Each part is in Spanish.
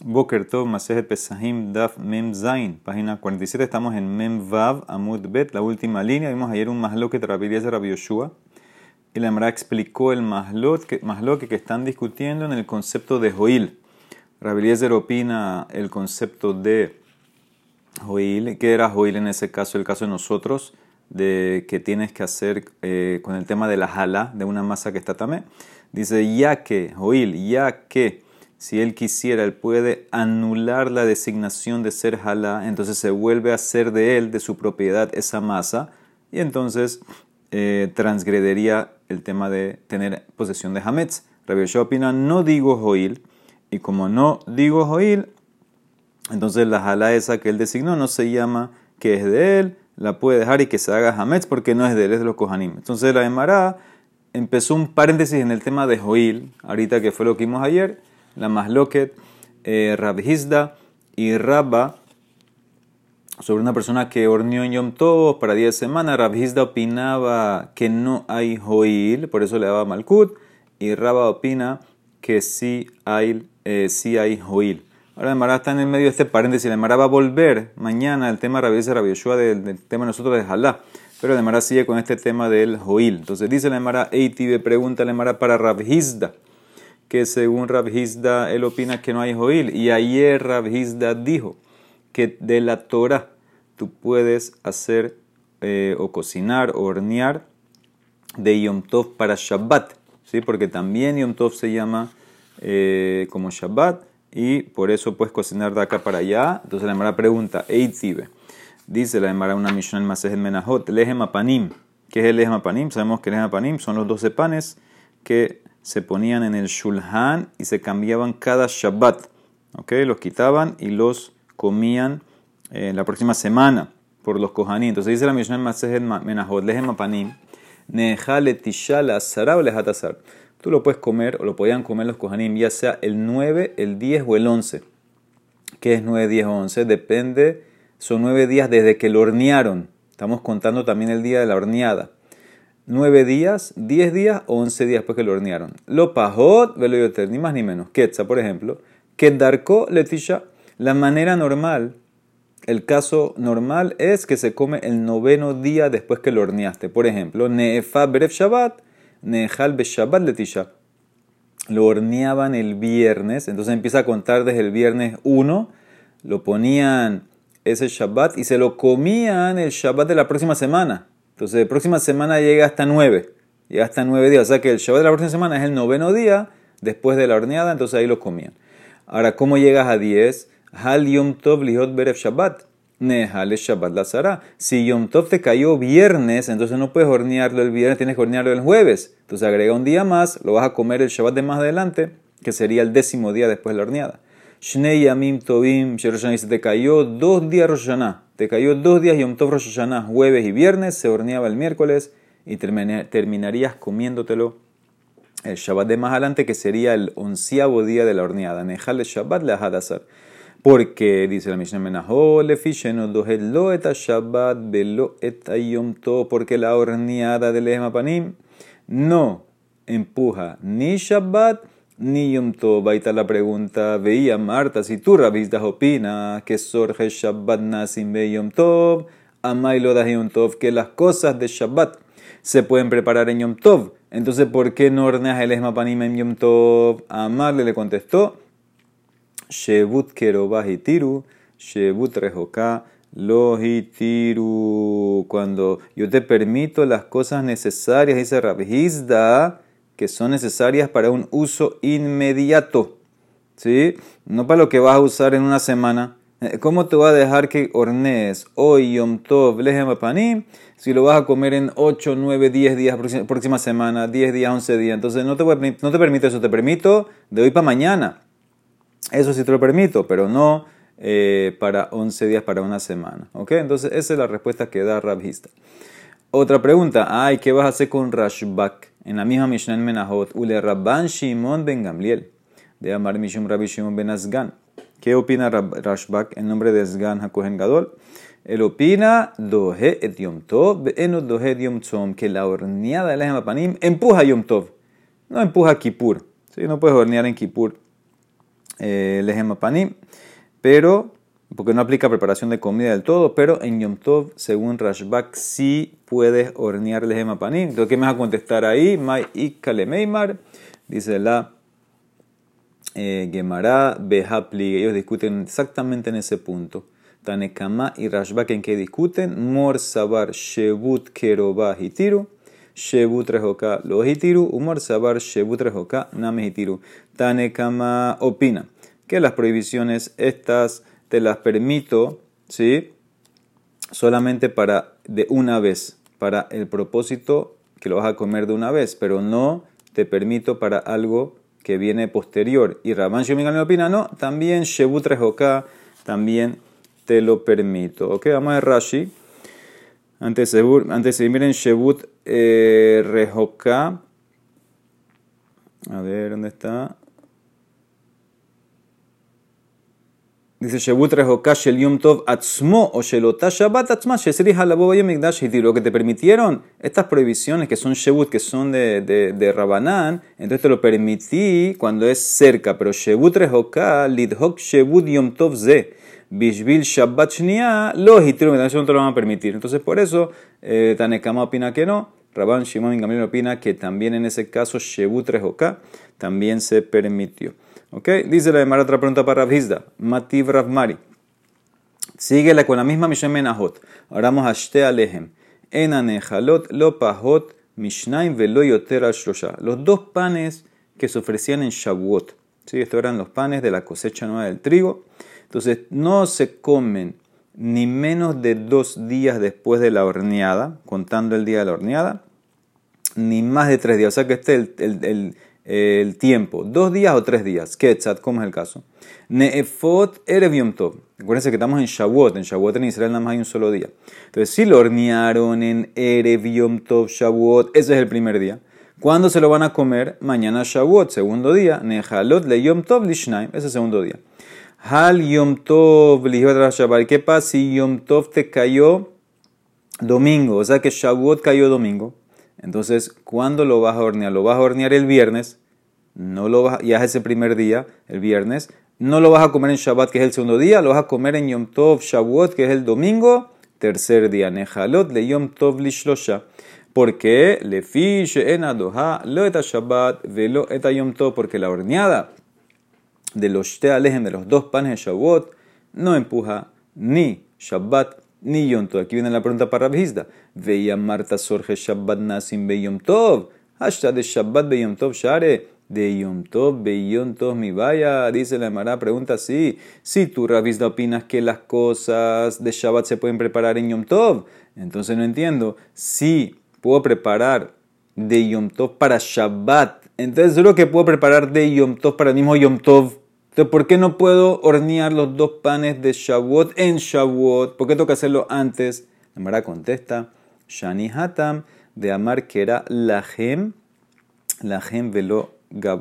Boker Tov, Masejet Pesahim, Daf Mem Zain, página 47. Estamos en Mem Vav, Amud Bet, la última línea. Vimos ayer un masloque de Rabbi de Rabbi Yoshua. Y la Emra explicó el masloque que, que están discutiendo en el concepto de Joil. Rabbi opina el concepto de Joil. ¿Qué era Joil en ese caso? El caso de nosotros, de que tienes que hacer eh, con el tema de la jala, de una masa que está tamé. Dice, ya que, Joil, ya que si él quisiera, él puede anular la designación de ser halá, entonces se vuelve a hacer de él, de su propiedad, esa masa, y entonces eh, transgredería el tema de tener posesión de Hametz. Rabbi opina, no digo Joil, y como no digo Joil, entonces la halá esa que él designó no se llama que es de él, la puede dejar y que se haga Hametz porque no es de él, es de los Kohanim. Entonces la Emara empezó un paréntesis en el tema de Joil, ahorita que fue lo que vimos ayer, la Masloket, eh, Rabhizda y Rabba, sobre una persona que horneó en Yom Tov para 10 semanas. Rabhizda opinaba que no hay Joil, por eso le daba Malkut, y Rabba opina que sí hay, eh, sí hay Joil. Ahora Mará está en el medio de este paréntesis. Mará va a volver mañana al tema Rabbi Rabbi Yeshua del, del, tema nosotros de Jalá. Pero Mará sigue con este tema del Joil. Entonces dice el Mará, Eitibe, pregunta el Mará para Rabhizda que según Rabhizda él opina que no hay Joil. Y ayer Rabhizda dijo que de la Torah tú puedes hacer eh, o cocinar o hornear de Yom Tov para Shabbat. ¿sí? Porque también Yom Tov se llama eh, como Shabbat y por eso puedes cocinar de acá para allá. Entonces la Emara pregunta, Eitzibe. Dice la Emara una misión en Masejet Menahot, Lehem Apanim. ¿Qué es el Lehem? Sabemos que el Lehem Apanim son los 12 panes que se ponían en el shulhan y se cambiaban cada Shabbat. ¿ok? Los quitaban y los comían eh, la próxima semana por los kohanim. Entonces dice la Mishnah Masejet Menahot, Lehem Apanim, Nehale Tishala Sara o Lehatasar. Tú lo puedes comer o lo podían comer los kohanim, ya sea el 9, el 10 o el 11. ¿Qué es 9, 10 o 11? Depende, son 9 días desde que lo hornearon. Estamos contando también el día de la horneada. 9 días, 10 días o 11 días después que lo hornearon. Lo pajot, velo ni más ni menos. Ketza, por ejemplo. Kedarko letisha. La manera normal, el caso normal es que se come el noveno día después que lo horneaste. Por ejemplo, neefa bref shabbat, neejal be shabbat letisha. Lo horneaban el viernes, entonces empieza a contar desde el viernes 1. Lo ponían ese shabbat y se lo comían el shabbat de la próxima semana. Entonces, la próxima semana llega hasta nueve. Llega hasta nueve días. O sea que el Shabbat de la próxima semana es el noveno día después de la horneada, entonces ahí lo comían. Ahora, ¿cómo llegas a diez? Hal Yom Tov Lihot Beref Shabbat. Nehal Shabbat Lazara. Si Yom Tov te cayó viernes, entonces no puedes hornearlo el viernes, tienes que hornearlo el jueves. Entonces agrega un día más, lo vas a comer el Shabbat de más adelante, que sería el décimo día después de la horneada. Shnei Yamim Tovim se te cayó dos días Rosh Te cayó dos días Yom Tov Rosh jueves y viernes, se horneaba el miércoles y terminarías comiéndotelo el Shabbat de más adelante, que sería el onceavo día de la horneada. Nejal Shabbat le Hadasar. Porque, dice la Mishnah no lo eta Shabbat velo eta Yom porque la horneada del Panim no empuja ni Shabbat ni Yom Tov. Ahí la pregunta. Veía Marta, si tú rabistas opina que Sorge Shabbat Nasim Yom Tov, Amay lo Yom Tov, que las cosas de Shabbat se pueden preparar en Yom Tov. Entonces, ¿por qué no horneas el esmapanim en Yom Tov? Amarle le contestó, Shebut Kerobahitiru, Shebut Rejoká, Lohitiru. Cuando yo te permito las cosas necesarias, dice Rabhizda, que son necesarias para un uso inmediato. ¿Sí? No para lo que vas a usar en una semana. Eh, ¿Cómo te va a dejar que hornees hoy Yom Tov Lehem si lo vas a comer en 8, 9, 10 días, próxima semana, 10 días, 11 días? Entonces no te, no te permito eso, te permito de hoy para mañana. Eso sí te lo permito, pero no eh, para 11 días, para una semana. ¿Ok? Entonces esa es la respuesta que da Rabhista. Otra pregunta, ay, ¿qué vas a hacer con Rashbak? En la misma Mishnah en Menahot, Ule Rabban Shimon ben Gamliel, de Amar Mishum Rabbi Shimon ben Azgan. ¿Qué opina Rashbak en nombre de Azgan Hakohen Gadol? Él opina Dohe et Yom Tov, Dohe et que la horneada de la Panim empuja Yom Tov, no empuja Kippur. ¿sí? No puedes hornear en Kippur eh, apanim, pero, porque no aplica preparación de comida del todo, pero en Yom Tov, según Rashbak, sí puedes hornear lehem apanim. Entonces, ¿qué me vas a contestar ahí? Mai Meimar, dice la eh, Gemara Behapli, ellos discuten exactamente en ese punto. Tanekama y Rashbak en que discuten, Mor Sabar Shebut Keroba Hitiru, Shebut Rejoka lo Hitiru, Umor Sabar Shebut Rejoka Name Hitiru. Tanekama opina que las prohibiciones estas te las permito, ¿sí? Solamente para de una vez, para el propósito que lo vas a comer de una vez, pero no te permito para algo que viene posterior. Y Rabban Shemigal me opina, no, también Shebut Rejoka, también te lo permito. Ok, vamos a Rashi. Antes de, miren Shebut eh, Rejoka. A ver, ¿dónde está? Dice Shebut Shel Yom Tov Atzmo o Shelotah Shabbat Atzma Lo que te permitieron, estas prohibiciones que son Shebut, que son de, de, de Rabanán, entonces te lo permití cuando es cerca. Pero Shebut Rejoka Lidhok Shebut Yom Tov Ze. Bishvil Shabbat Shnia, los hitiros no te lo van a permitir. Entonces, por eso, eh, Tanekama opina que no. Rabban Shimon Gamliel opina que también en ese caso Shebut Rejoká también se permitió. ¿Ok? Dice la demara otra pregunta para Ravizda. Mativ Ravmari. Síguela con la misma Mishem Menahot. Ahora vamos a Shte Alehem. Enanejalot lo pahot mishnaim velo yoter Los dos panes que se ofrecían en Shavuot. ¿Sí? Estos eran los panes de la cosecha nueva del trigo. Entonces, no se comen ni menos de dos días después de la horneada, contando el día de la horneada, ni más de tres días. O sea que este es el, el, tiempo, dos días o tres días. Ketzat, ¿cómo es el caso? Neefot Erev Yom Tov. Acuérdense que estamos en Shavuot. En Shavuot en Israel nada más hay un solo día. Entonces, si lo hornearon en Erev Yom Tov Shavuot, ese es el primer día. ¿Cuándo se lo van a comer? Mañana Shavuot, segundo día. Nehalot le Yom Tov Lishnaim, ese es el segundo día. Hal Yom Tov, ¿qué pasa si Yom Tov te cayó domingo? O sea que Shavuot cayó domingo. Entonces, ¿cuándo lo vas a hornear? ¿Lo vas a hornear el viernes? No lo vas, ya es ese primer día, el viernes. No lo vas a comer en Shabbat, que es el segundo día. Lo vas a comer en Yom Tov Shavuot, que es el domingo, tercer día. Le Yom Tov Lishlosha. Porque lo eta velo Tov. Porque la horneada de los de los dos panes de Shavuot no empuja ni Shabbat ni Yom Tov. Aquí viene la pregunta para Rabhizda. Veía Marta Sorge Shabbat Nasim Be Yom Tov. Hasta de Shabbat Be Yom Tov Share. De Yom Tov Be Yom Tov mi vaya. Dice la Mara, pregunta así. Si tú, Rabhizda, opinas que las cosas de Shabbat se pueden preparar en Yom Tov, entonces no entiendo. Si puedo preparar de Yom Tov para Shabbat, entonces seguro que puedo preparar de Yom Tov para el mismo Yom Tov entonces, ¿por qué no puedo hornear los dos panes de Shavuot en Shavuot? ¿Por qué tengo que hacerlo antes? La Mara contesta, Shani Hatam, de Amar que era Lahem, Lahem velo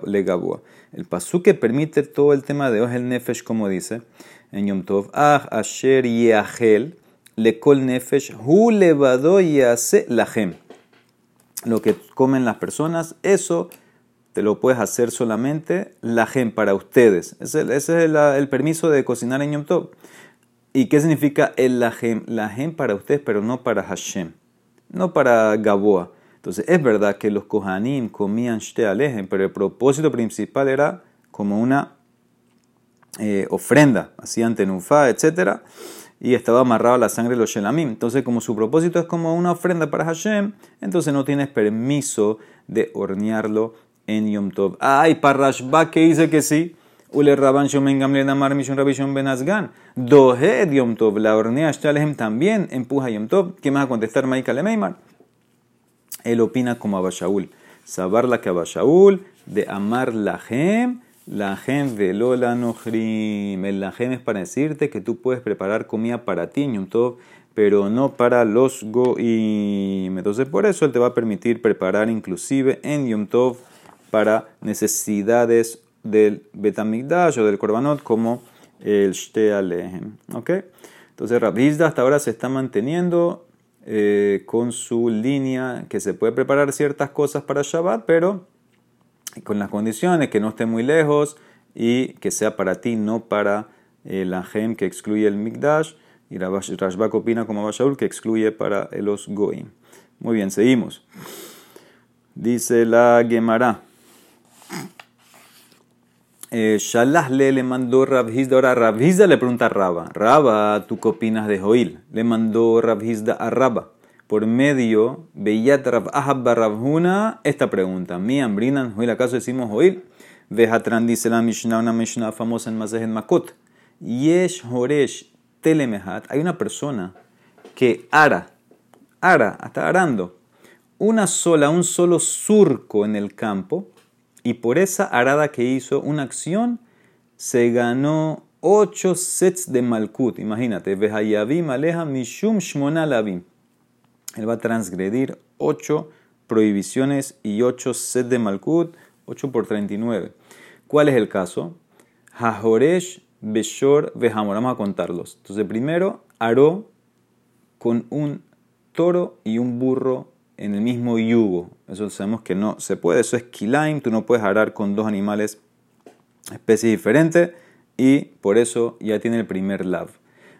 le gabua. El pasú que permite todo el tema de hoy es el Nefesh, como dice en Yom Tov, Ah Asher Yahel, le kol Nefesh, Hu levado Yase Lahem. Lo que comen las personas, eso te lo puedes hacer solamente la gen para ustedes. Ese, es el, permiso de cocinar en Yom Tov. ¿Y qué significa el la gen? para ustedes, pero no para Hashem, no para Gaboa. Entonces, es verdad que los Kohanim comían shte alejen, pero el propósito principal era como una eh, ofrenda, hacían tenufá, etc. Y estaba amarrado a la sangre de los shelamim. Entonces, como su propósito es como una ofrenda para Hashem, entonces no tienes permiso de hornearlo en Yom Tov. Ay, Parashba que dice que sí. Ule Rabban Shomen Gamliel Amar Mishon Rabbi Shon Ben Azgan. Dohed Yom Tov. La hornea Shtalehem también empuja Yom Tov. ¿Qué va a contestar Maika Lemeimar? Él opina como Abashaul. Sabar la que Abashaul de amar la gem. La gem velo la nohrim. El la gem es para decirte que tú puedes preparar comida para ti Yom Tov pero no para los goim. Entonces por eso él te va a permitir preparar inclusive en Yom Tov para necesidades del Betamigdash o del Korbanot como el Shte Alehem. ¿Ok? Entonces Rabizda hasta ahora se está manteniendo eh, con su línea que se puede preparar ciertas cosas para Shabbat, pero con las condiciones que no esté muy lejos y que sea para ti, no para el Ajem que excluye el Mikdash. Y Rashbak opina como Abashaul que excluye para los Goim. Muy bien, seguimos. Dice la Gemara. Eh, Shalah le, mandó Rabhizda. Ahora Rabhizda le pregunta a Raba. Raba, ¿tú qué opinas de Joil? Le mandó Rabhizda a Raba. Por medio, Beyat Rab Rabhuna, esta pregunta. Mi ambrinan, Joil, ¿acaso decimos Joil? Vejatran dice la Mishnah, una Mishnah famosa en Masejet Makot. Yesh Horesh Telemehat. Hay una persona que ara, ara, está arando, una sola, un solo surco en el campo y por esa arada que hizo una acción, se ganó ocho sets de Malkut. Imagínate, Vehayavim aleja mishum shmona Él va a transgredir ocho prohibiciones y ocho sets de Malkut, 8 por 39. ¿Cuál es el caso? Hajoresh Beshor Vehamor. Vamos a contarlos. Entonces, primero, aró con un toro y un burro en el mismo yugo. Eso sabemos que no se puede. Eso es kilaim. Tú no puedes arar con dos animales, especies diferentes. Y por eso ya tiene el primer lav.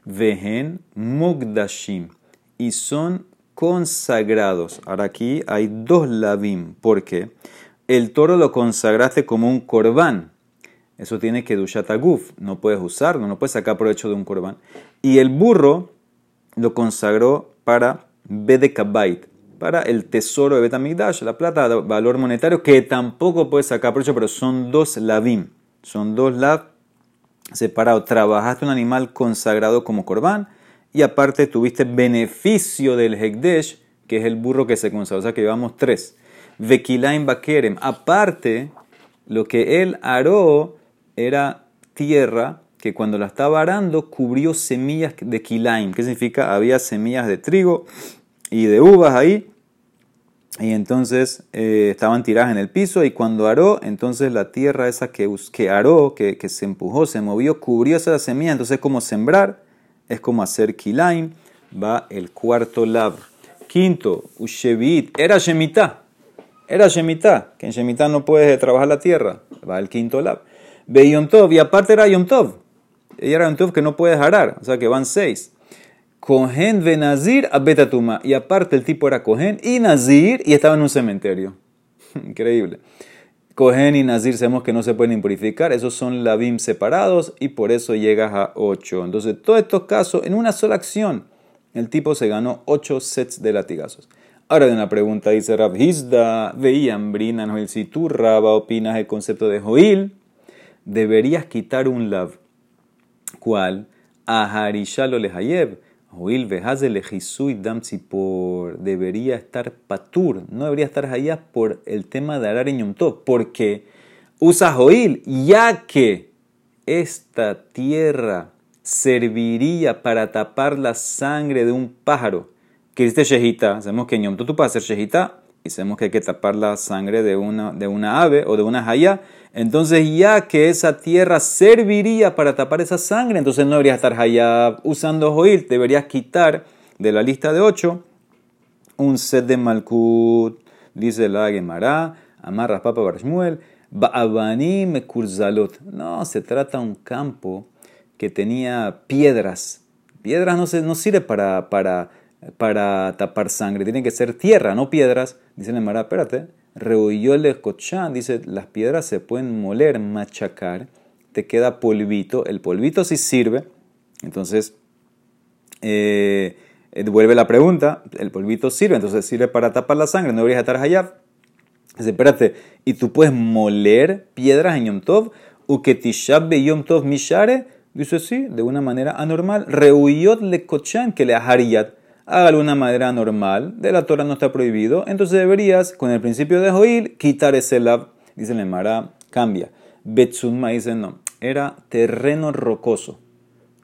Vehen mugdashim. Y son consagrados. Ahora aquí hay dos lavim. porque El toro lo consagraste como un corbán. Eso tiene que dushataguf. No puedes usarlo, no puedes sacar provecho de un corbán. Y el burro lo consagró para bedekabait para el tesoro de Betamigdash, la plata valor monetario, que tampoco puede sacar provecho, pero son dos lavim, son dos lav separados. Trabajaste un animal consagrado como corbán y aparte tuviste beneficio del Hekdesh, que es el burro que se consagró, o sea que llevamos tres. Vekilaim Bakerem, aparte, lo que él aró era tierra que cuando la estaba arando cubrió semillas de kilaim. ¿Qué significa? Había semillas de trigo y de uvas ahí. Y entonces eh, estaban tiradas en el piso y cuando aró, entonces la tierra esa que, que aró, que, que, se empujó, se movió, cubrió esa semilla. Entonces como sembrar, es como hacer kilaim. Va el cuarto lab. Quinto, ushevit, era shemitah. Era shemitah, que en shemitah no puedes trabajar la tierra. Va el quinto lab. Tov, y aparte era Yom Tov. Ella era Yom Tov que no puedes arar, o sea que van seis. Cohen ve Nazir a Betatuma. Y aparte el tipo era Cohen y Nazir y estaba en un cementerio. Increíble. Cohen y Nazir sabemos que no se pueden impurificar. Esos son labim separados y por eso llegas a 8. Entonces, todos estos casos, en una sola acción, el tipo se ganó 8 sets de latigazos. Ahora de una pregunta dice Rab Hizda, veían Brina, si tú Raba opinas el concepto de Joil, deberías quitar un lav. ¿Cuál? Aharishalo lehayev Oil dam por debería estar patur, no debería estar allá por el tema de arar en porque usa oil, ya que esta tierra serviría para tapar la sangre de un pájaro. Que dice Shehita, sabemos que en Yom tú puedes hacer Shehita y que hay que tapar la sangre de una, de una ave o de una jaya. Entonces, ya que esa tierra serviría para tapar esa sangre, entonces no deberías estar allá usando joil, deberías quitar de la lista de ocho un set de Malkut, dice la Gemara, amarras papa barshmuel, me kurzalot. No, se trata un campo que tenía piedras. Piedras no, se, no sirve para, para, para tapar sangre, tiene que ser tierra, no piedras. Dice la Gemara, espérate, el cochán, dice, las piedras se pueden moler, machacar, te queda polvito, el polvito sí sirve, entonces eh, vuelve la pregunta, el polvito sirve, entonces sirve para tapar la sangre, no deberías estar allá. Dice, espérate, ¿y tú puedes moler piedras en Yom Tov? ¿Uketishab be Yom Tov mishare? Dice, sí, de una manera anormal. Reuyot le cochán que le ahariyat hágalo de una manera normal, de la Torah no está prohibido, entonces deberías, con el principio de Joil, quitar ese lab. Dice el Mara, cambia. Betsunma dice no, era terreno rocoso,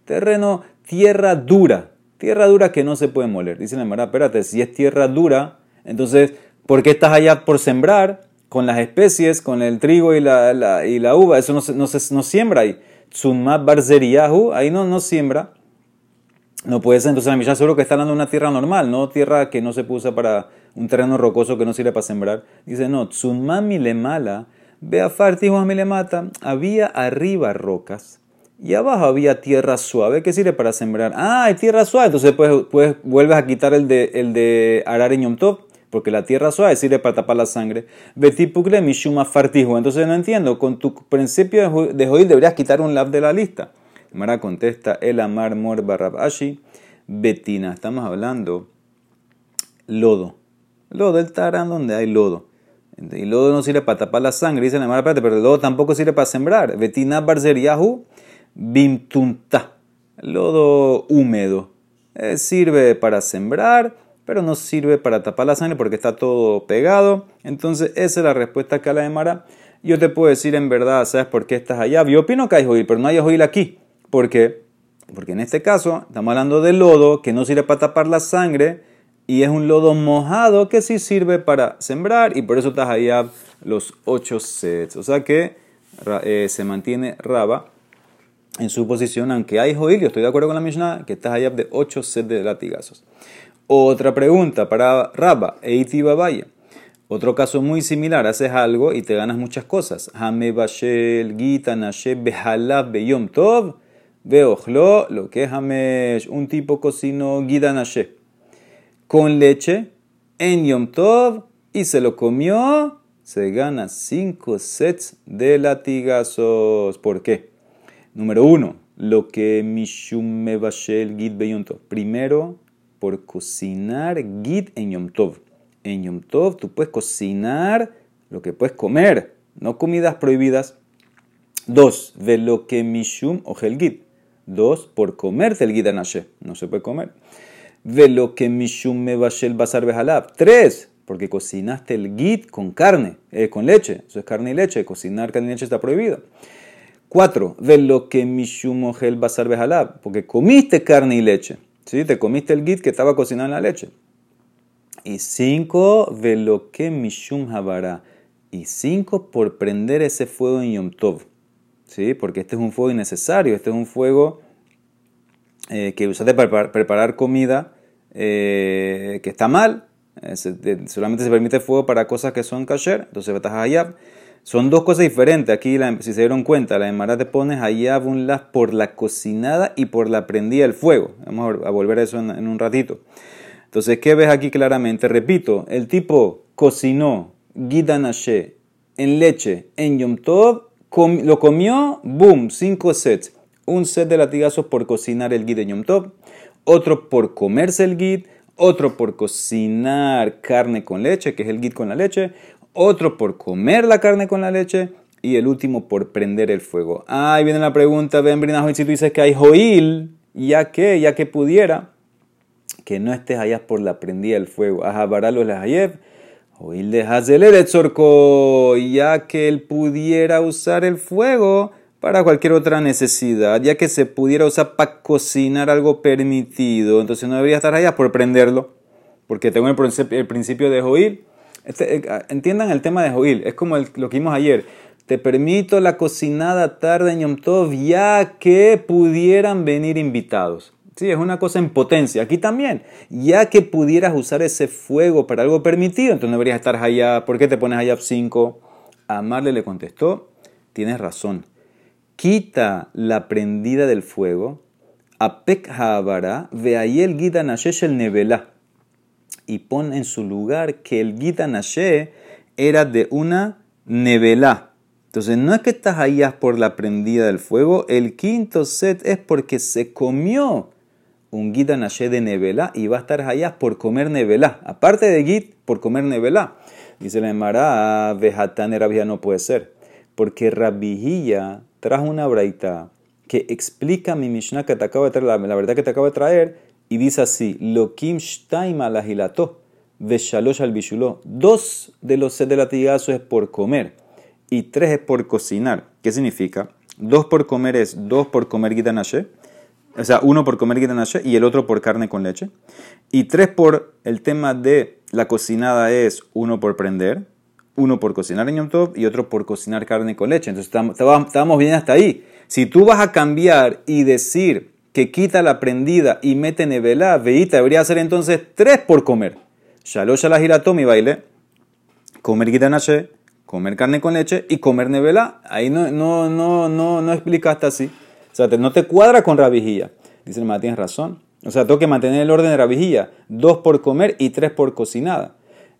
terreno, tierra dura, tierra dura que no se puede moler. Dice el Mara, espérate, si es tierra dura, entonces, ¿por qué estás allá por sembrar? Con las especies, con el trigo y la, y la uva, eso no, no, no siembra ahí. Tsumma barzeriyahu, ahí no, no siembra. No puede ser, entonces la Mishnah seguro que está hablando de una tierra normal, no tierra que no se puso para un terreno rocoso que no sirve para sembrar. Dice, no, tsunmami le mala, Vea Fartijo me le mata. Había arriba rocas y abajo había tierra suave. ¿Qué sirve para sembrar? Ah, hay tierra suave. Entonces pues, pues vuelves a quitar el de, el de arar en Yom porque la tierra suave sirve para tapar la sangre. Betipukle mishuma fartijo. Entonces no entiendo. Con tu principio de Joil deberías quitar un lab de la lista. Mara contesta el amar mor barrabashi. Betina. Estamos hablando lodo. Lodo, el tarán donde hay lodo. Y lodo no sirve para tapar la sangre, dice la parte, pero el lodo tampoco sirve para sembrar. Betina barzeriahu bimtunta. Lodo húmedo. Eh, sirve para sembrar, pero no sirve para tapar la sangre porque está todo pegado. Entonces, esa es la respuesta que a la de Mara. Yo te puedo decir en verdad, ¿sabes por qué estás allá? Yo opino que hay joil, pero no hay joil aquí. ¿Por qué? Porque en este caso estamos hablando de lodo que no sirve para tapar la sangre y es un lodo mojado que sí sirve para sembrar y por eso allá los ocho sets. O sea que eh, se mantiene Raba en su posición, aunque hay Joil, yo estoy de acuerdo con la Mishnah, que allá de ocho sets de latigazos. Otra pregunta para Raba, Eiti Babaya. Otro caso muy similar, haces algo y te ganas muchas cosas. Hame Bashel, Gita, Nashe, Behalab, Beyom Tov, Beojlo, lo que es un tipo cocino Gita Nashe con leche en Yom Tov y se lo comió, se gana 5 sets de latigazos. ¿Por qué? Número uno, lo que Mishum Mebashel Git Yom Tov. Primero, por cocinar Git en Yom Tov. En Yom Tov tú puedes cocinar lo que puedes comer, no comidas prohibidas. Dos, de lo que Mishum o Git. Dos, por comerse el Git Anashe. No se puede comer de lo que mishum me el basar bejalab. Tres, porque cocinaste el git con carne, eh, con leche. Eso es carne y leche. Cocinar carne y leche está prohibido. Cuatro, de lo que mishum el basar bejalab, porque comiste carne y leche. ¿sí? Te comiste el git que estaba cocinado en la leche. Y cinco, de lo que mishum habara. Y cinco, por prender ese fuego en Yom Tov. ¿Sí? Porque este es un fuego innecesario. Este es un fuego eh, que usaste para preparar comida eh, que está mal. Eh, solamente se permite fuego para cosas que son kasher. Entonces, hayab. Son dos cosas diferentes. Aquí, si se dieron cuenta, la Emara te pones hayab un las por la cocinada y por la prendida del fuego. Vamos a volver a eso en, un ratito. Entonces, ¿qué ves aquí claramente? Repito, el tipo cocinó gidanashe en leche en Yom Tov, lo comió, boom, cinco sets un set de latigazos por cocinar el guid de Yom Tov, otro por comerse el guid, otro por cocinar carne con leche, que es el guid con la leche, otro por comer la carne con la leche y el último por prender el fuego. Ahí viene la pregunta, ven Brinajo, si tú dices que hay joil, ya que, ya que pudiera, que no estés allá por la prendida del fuego. Ajabaralo lehayev, joil de Hazeler ya que él pudiera usar el fuego para cualquier otra necesidad, ya que se pudiera usar para cocinar algo permitido, entonces no debería estar allá por prenderlo, porque tengo el, principio de Joil. Este, eh, entiendan el tema de Joil, es como lo que vimos ayer. Te permito la cocinada tarde en Yom Tov, ya que pudieran venir invitados. Sí, es una cosa en potencia. Aquí también, ya que pudieras usar ese fuego para algo permitido, entonces no deberías estar allá. ¿Por qué te pones allá 5? Amarle le contestó, tienes razón quita la prendida del fuego, apek haabara, ve ahí el gitanashe el nevela, y pon en su lugar que el gitanashe era de una nevela. Entonces no es que estás allá por la prendida del fuego, el quinto set es porque se comió un gitanashe de nevela y va a estar allá por comer nevela. Aparte de git, por comer nevela. Dice la Emara, vejatán era no puede ser. Porque Rabijilla trajo una braita que explica mi Mishnah que te acabo de traer, la, verdad que te acabo de traer, y dice así: Lokim shtaim alahilato, veshalosh al bishuló. Dos de los set de latigazo es por comer y tres es por cocinar. ¿Qué significa? Dos por comer es dos por comer gitanashe, o sea, uno por comer gitanashe y el otro por carne con leche. Y tres por el tema de la cocinada es uno por prender, uno por cocinar en Yom Tov y otro por cocinar carne con leche. Entonces estamos bien hasta ahí. Si tú vas a cambiar y decir que quita la prendida y mete nevela, veita, debería ser entonces tres por comer. Shalosh la mi baile. Comer gitanache, comer carne con leche y comer nevela. Ahí no, no, no, no, no explicaste así. O sea, no te cuadra con rabijía. Dice el tienes razón. O sea, tengo que mantener el orden de rabijía. Dos por comer y tres por cocinada.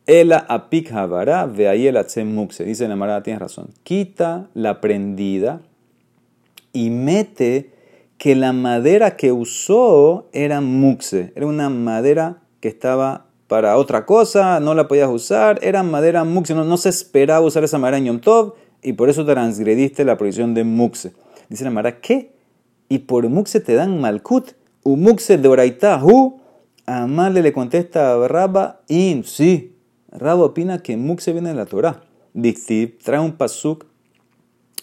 Ela apik havara ve ahí el muxe. Dice la Mara, tienes razón. Quita la prendida y mete que la madera que usó era muxe. Era una madera que estaba para otra cosa, no la podías usar, era madera muxe, no, se esperaba usar esa madera en Yom Tov y por eso transgrediste la prohibición de muxe. Dice la Mara, ¿qué? Y por muxe te dan malkut, u muxe de oraita, hu. Amale le contesta a Rabba, in, sí. Rabba opina que muxe viene de la Torah. Dictib trae un pasuk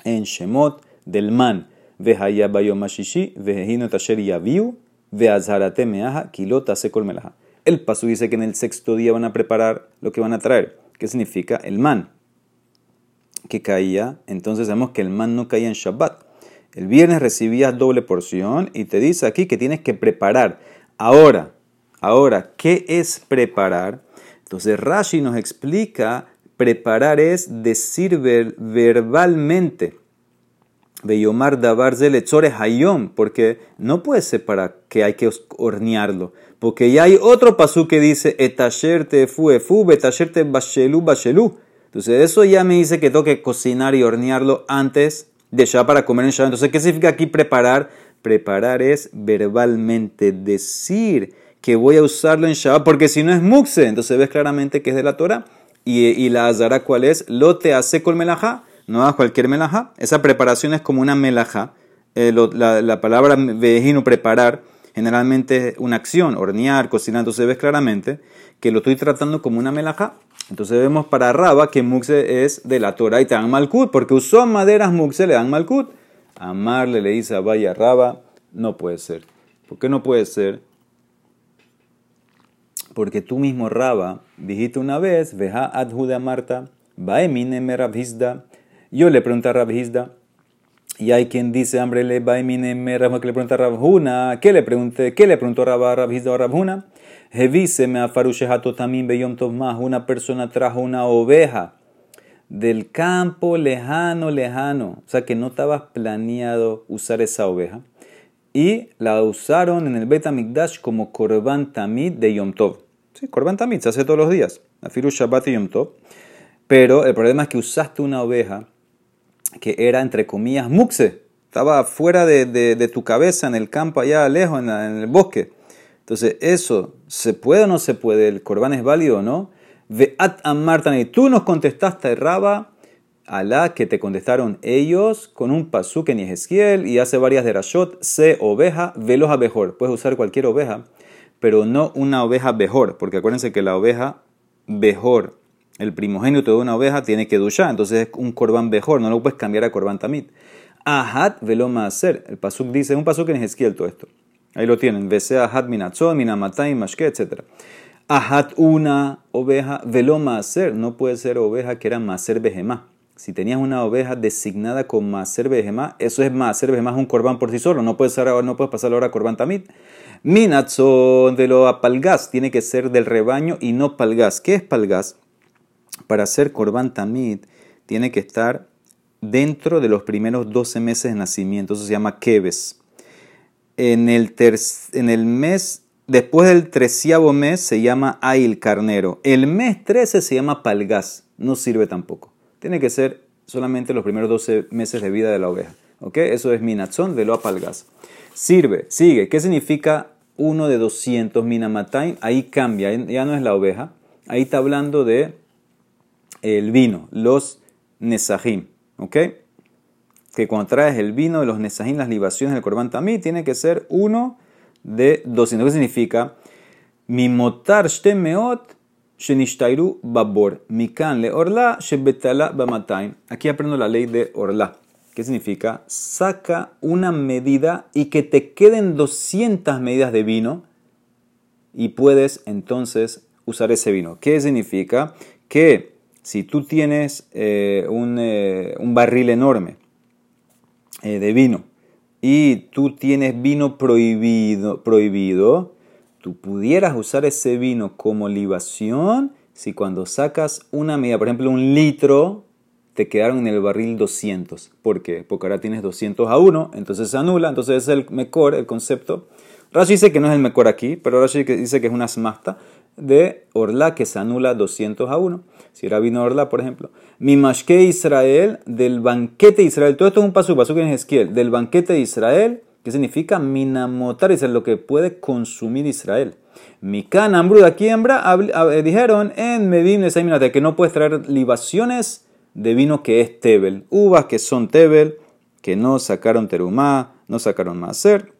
en Shemot del man. Vehaya bayomashishi, vehino tasher yaviu, veazharate meaja, kilota sekol melaha. El paso dice que en el sexto día van a preparar lo que van a traer. ¿Qué significa? El man. Que caía. Entonces sabemos que el man no caía en Shabbat. El viernes recibías doble porción y te dice aquí que tienes que preparar. Ahora, ahora, ¿qué es preparar? Entonces Rashi nos explica, preparar es decir verbalmente. Beyomar davar hayom, porque no puede ser para que hay que hornearlo. Porque ya hay otro pasú que dice, etasher te fu efu, betasher te bashelu bashelu. Entonces eso ya me dice que tengo que cocinar y hornearlo antes de Shabbat para comer en Shabbat. Entonces, ¿qué significa aquí preparar? Preparar es verbalmente decir que voy a usarlo en Shabbat, porque si no es mukse, entonces ves claramente que es de la Torah. Y, y la azara, ¿cuál es? Lo te hace con melajá, no hagas cualquier melajá. Esa preparación es como una melajá. Eh, la, la, palabra vejino, preparar, generalmente es una acción, hornear, cocinar, entonces ves claramente que lo estoy tratando como una melajá. Entonces vemos para Raba que Muxe es de la Torah y te dan Malkut, porque usó maderas Muxe, le dan Malkut. Amarle le dice a Vaya Raba, no puede ser. ¿Por qué no puede ser? Porque tú mismo Raba dijiste una vez, veja adjuda Marta, baemine Rabhizda. Yo le pregunté a Rabhizda, y hay quien dice, hambre le baemine que le pregunta a Rabhuna, ¿qué le pregunté? ¿Qué le preguntó Rabba a Rabhizda o Rabhuna? Hevise me también beyom más. Una persona trajo una oveja del campo lejano, lejano. O sea que no estaba planeado usar esa oveja. Y la usaron en el Bet Amikdash como Korban Tamid de Yom Tov. Sí, Korban Tamid se hace todos los días. Afiru Shabbat y Tov. Pero el problema es que usaste una oveja que era, entre comillas, mukse. Estaba fuera de, tu cabeza, en el campo, allá lejos, en el bosque. Entonces, eso, ¿se puede o no se puede? ¿El corbán es válido o no? Ve'at y tú nos contestaste, Raba, Alá, que te contestaron ellos con un pasuk en Ezequiel y hace varias de Rashot, se oveja, veloja mejor. Puedes usar cualquier oveja, pero no una oveja mejor, porque acuérdense que la oveja mejor, el primogénito de una oveja, tiene que duchar, entonces es un corbán mejor, no lo puedes cambiar a corbán tamit. Ahat velo hacer. El pasuk dice, un pasuk en Ezequiel todo esto. Ahí lo tienen. Vesea ahat minatzon, minamatay, mashke, etc. Ahat una oveja, velo maser. No puede ser oveja que era maser behemá. Si tenías una oveja designada con maser behemá, eso es maser behemá, es un corbán por sí solo. No puedes, no puedes pasar ahora a corbán tamit. Minatzon, velo apalgas. Tiene que ser del rebaño y no palgas. ¿Qué es palgas? Para ser corbán tamit, tiene que estar dentro de los primeros 12 meses de nacimiento. Eso se llama keves en el, en el mes, después del treceavo mes se llama Ail Carnero. El mes 13 se llama Palgas, no sirve tampoco. Tiene que ser solamente los primeros 12 meses de vida de la oveja. ¿Ok? Eso es Minatzón de lo Palgas. Sirve, sigue. ¿Qué significa uno de 200 Minamatain? Ahí cambia, ya no es la oveja. Ahí está hablando de el vino, los Nesajim. ¿Ok? Que cuando traes el vino de los nesajín, las libaciones del corbán tamí, tiene que ser uno de 200. ¿Qué significa? Mimotar meot shenishtairu babor. Mikan le orla shebetala bamataim. Aquí aprendo la ley de orla. ¿Qué significa? Saca una medida y que te queden 200 medidas de vino y puedes entonces usar ese vino. ¿Qué significa? Que si tú tienes eh, un, eh, un barril enorme eh, de vino y tú tienes vino prohibido, prohibido, tú pudieras usar ese vino como libación si cuando sacas una medida, por ejemplo un litro, te quedaron en el barril 200. ¿Por qué? Porque ahora tienes 200 a 1, entonces se anula, entonces es el mejor, el concepto. Rashi dice que no es el mejor aquí, pero Rashi dice que es una smasta de Orla que se anula 200 a 1. Si era vino Orla, por ejemplo. Mi mashke Israel, del banquete de Israel. Todo esto es un paso, paso que es Esquiel. Del banquete de Israel, que significa minamotar, es lo que puede consumir Israel. Mi canambru, aquí hembra, dijeron en Medim de que no puedes traer libaciones de vino que es tebel. Uvas que son tebel, que no sacaron terumá, no sacaron maser.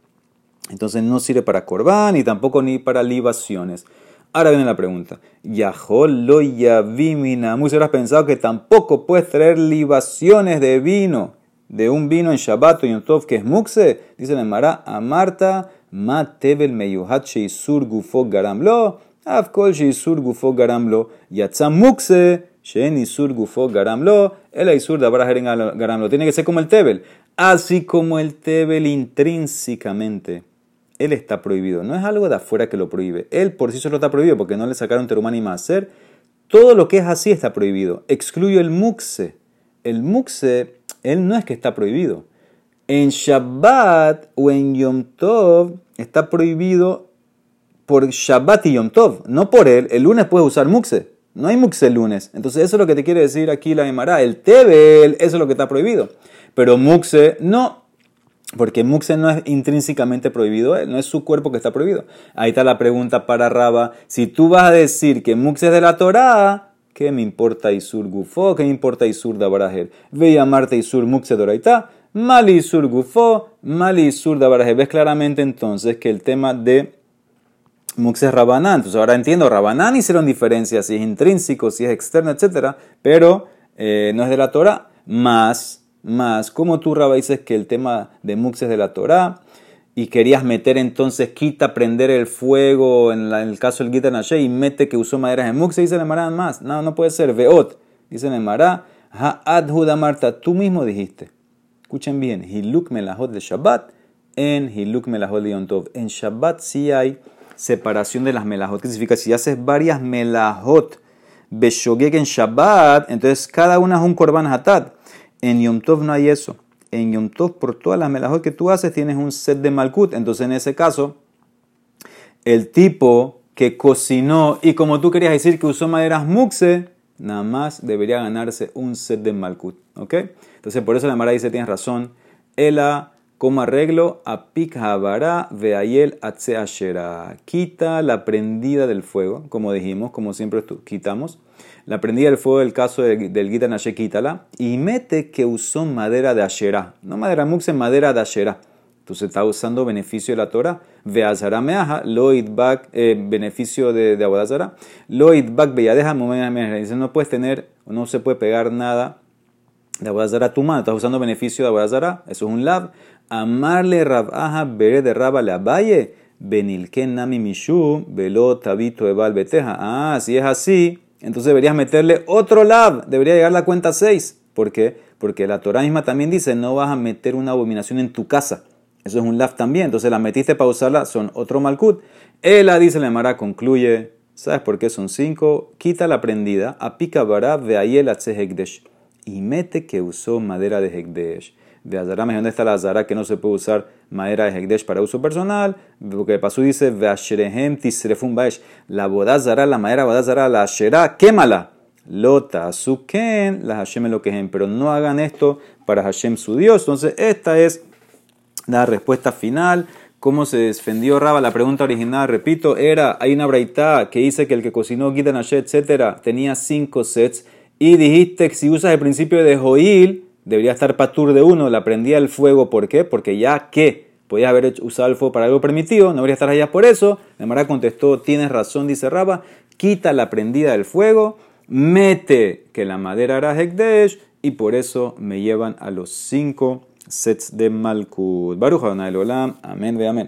Entonces no sirve para corbán y tampoco ni para libaciones. Ahora viene la pregunta. Yahol lo yavimina. Habrás pensado que tampoco puedes traer libaciones de vino, de un vino en Shabbat o en Tov que es mukse. Dice la Mara, a Marta, ma tebel meyuhat sheisur gufo garamlo, afkol sheisur gufo garamlo, yatza mukse, shen isur gufo garamlo, el isur de garamlo. Tiene que ser como el tebel. Así como el tebel intrínsecamente él está prohibido. No es algo de afuera que lo prohíbe. Él por sí solo está prohibido porque no le sacaron terumán y hacer. Todo lo que es así está prohibido. Excluyo el muxe. El muxe, él no es que está prohibido. En Shabbat o en Yom Tov está prohibido por Shabbat y Yom Tov, no por él. El lunes puedes usar muxe. No hay muxe el lunes. Entonces eso es lo que te quiere decir aquí la Emara. El Tebel, eso es lo que está prohibido. Pero muxe, no. Porque Muxe no es intrínsecamente prohibido, no es su cuerpo que está prohibido. Ahí está la pregunta para Raba. Si tú vas a decir que Muxe es de la Torah, ¿qué me importa Isur Gufo? ¿Qué me importa Isur Dabarajer? Ve llamarte Isur Muxe Doraita. Mali Isur Gufo, Mali Isur Dabarajer. Ves claramente entonces que el tema de Muxe es Rabanán. Entonces ahora entiendo, Rabanán hicieron diferencias si es intrínseco, si es externo, etc. Pero eh, no es de la Torah. Más más, como tú, Rabba, dices que el tema de Mux es de la Torah y querías meter entonces, quita prender el fuego en, el caso del Gita y mete que usó maderas de Mux, dice el más. No, no puede ser. Veot, dice el Mará, Ha Marta, tú mismo dijiste. Escuchen bien, Hiluk Melahot de Shabbat en Hiluk Melahot de Yontov. En Shabbat sí hay separación de las melahot. ¿Qué significa? Si haces varias melahot, Beshogek en Shabbat, entonces cada una es un korban hatat. En Yom Tov no hay eso. En Yom Tov, por todas las melajot que tú haces, tienes un set de Malkut. Entonces, en ese caso, el tipo que cocinó y como tú querías decir que usó maderas muxe, nada más debería ganarse un set de Malkut. ¿Ok? Entonces, por eso la Mara dice: tienes razón. Ela como arreglo a Pikhabara Veayel Ashera. Quita la prendida del fuego, como dijimos, como siempre quitamos. La prendida del fuego del caso del Gita Nashe, quítala. Y mete que usó madera de Ashera. No madera muxe, madera de Ashera. Entonces está usando beneficio de la Torah. Veazara meaja, lo itbak, eh, beneficio de, de Abodazara. Lo itbak beyadeja, dice no puedes tener, no se puede pegar nada de Abodazara tu mano. Estás usando beneficio de Abodazara. Eso es un lab. Amarle Rabaja bere de Raba la valle. Benilken nami mishu velo tabito ebal beteja. Ah, si es así, entonces deberías meterle otro lab. Debería llegar la cuenta 6. ¿Por qué? Porque la Torah misma también dice no vas a meter una abominación en tu casa. Eso es un lab también. Entonces la metiste para usarla, son otro malkut. Ela dice la Mara, concluye. ¿Sabes por qué son cinco? Quita la prendida. Apica bara veayel hegdesh. Y mete que usó madera de hegdesh de Azara, ¿dónde está la Azara que no se puede usar madera de Hekdesh para uso personal? Porque Pasú dice, Veashrehem tisrefum baesh, la bodazara, la madera bodazara, la Asherá, quémala. Lota, suken, la Hashem lo que pero no hagan esto para Hashem su Dios. Entonces, esta es la respuesta final. ¿Cómo se defendió Raba? La pregunta original, repito, era, hay una braita que dice que el que cocinó Gitan etcétera, tenía cinco sets, y dijiste que si usas el principio de Joil, debería estar patur de uno, la prendía el fuego, ¿por qué? Porque ya que podía haber usado el fuego para algo permitido, no debería estar allá por eso. Mara contestó, tienes razón, dice Raba, quita la prendida del fuego, mete que la madera era Hekdesh y por eso me llevan a los cinco sets de Malkut. Baruch Adonai Olam, amén, ve amén.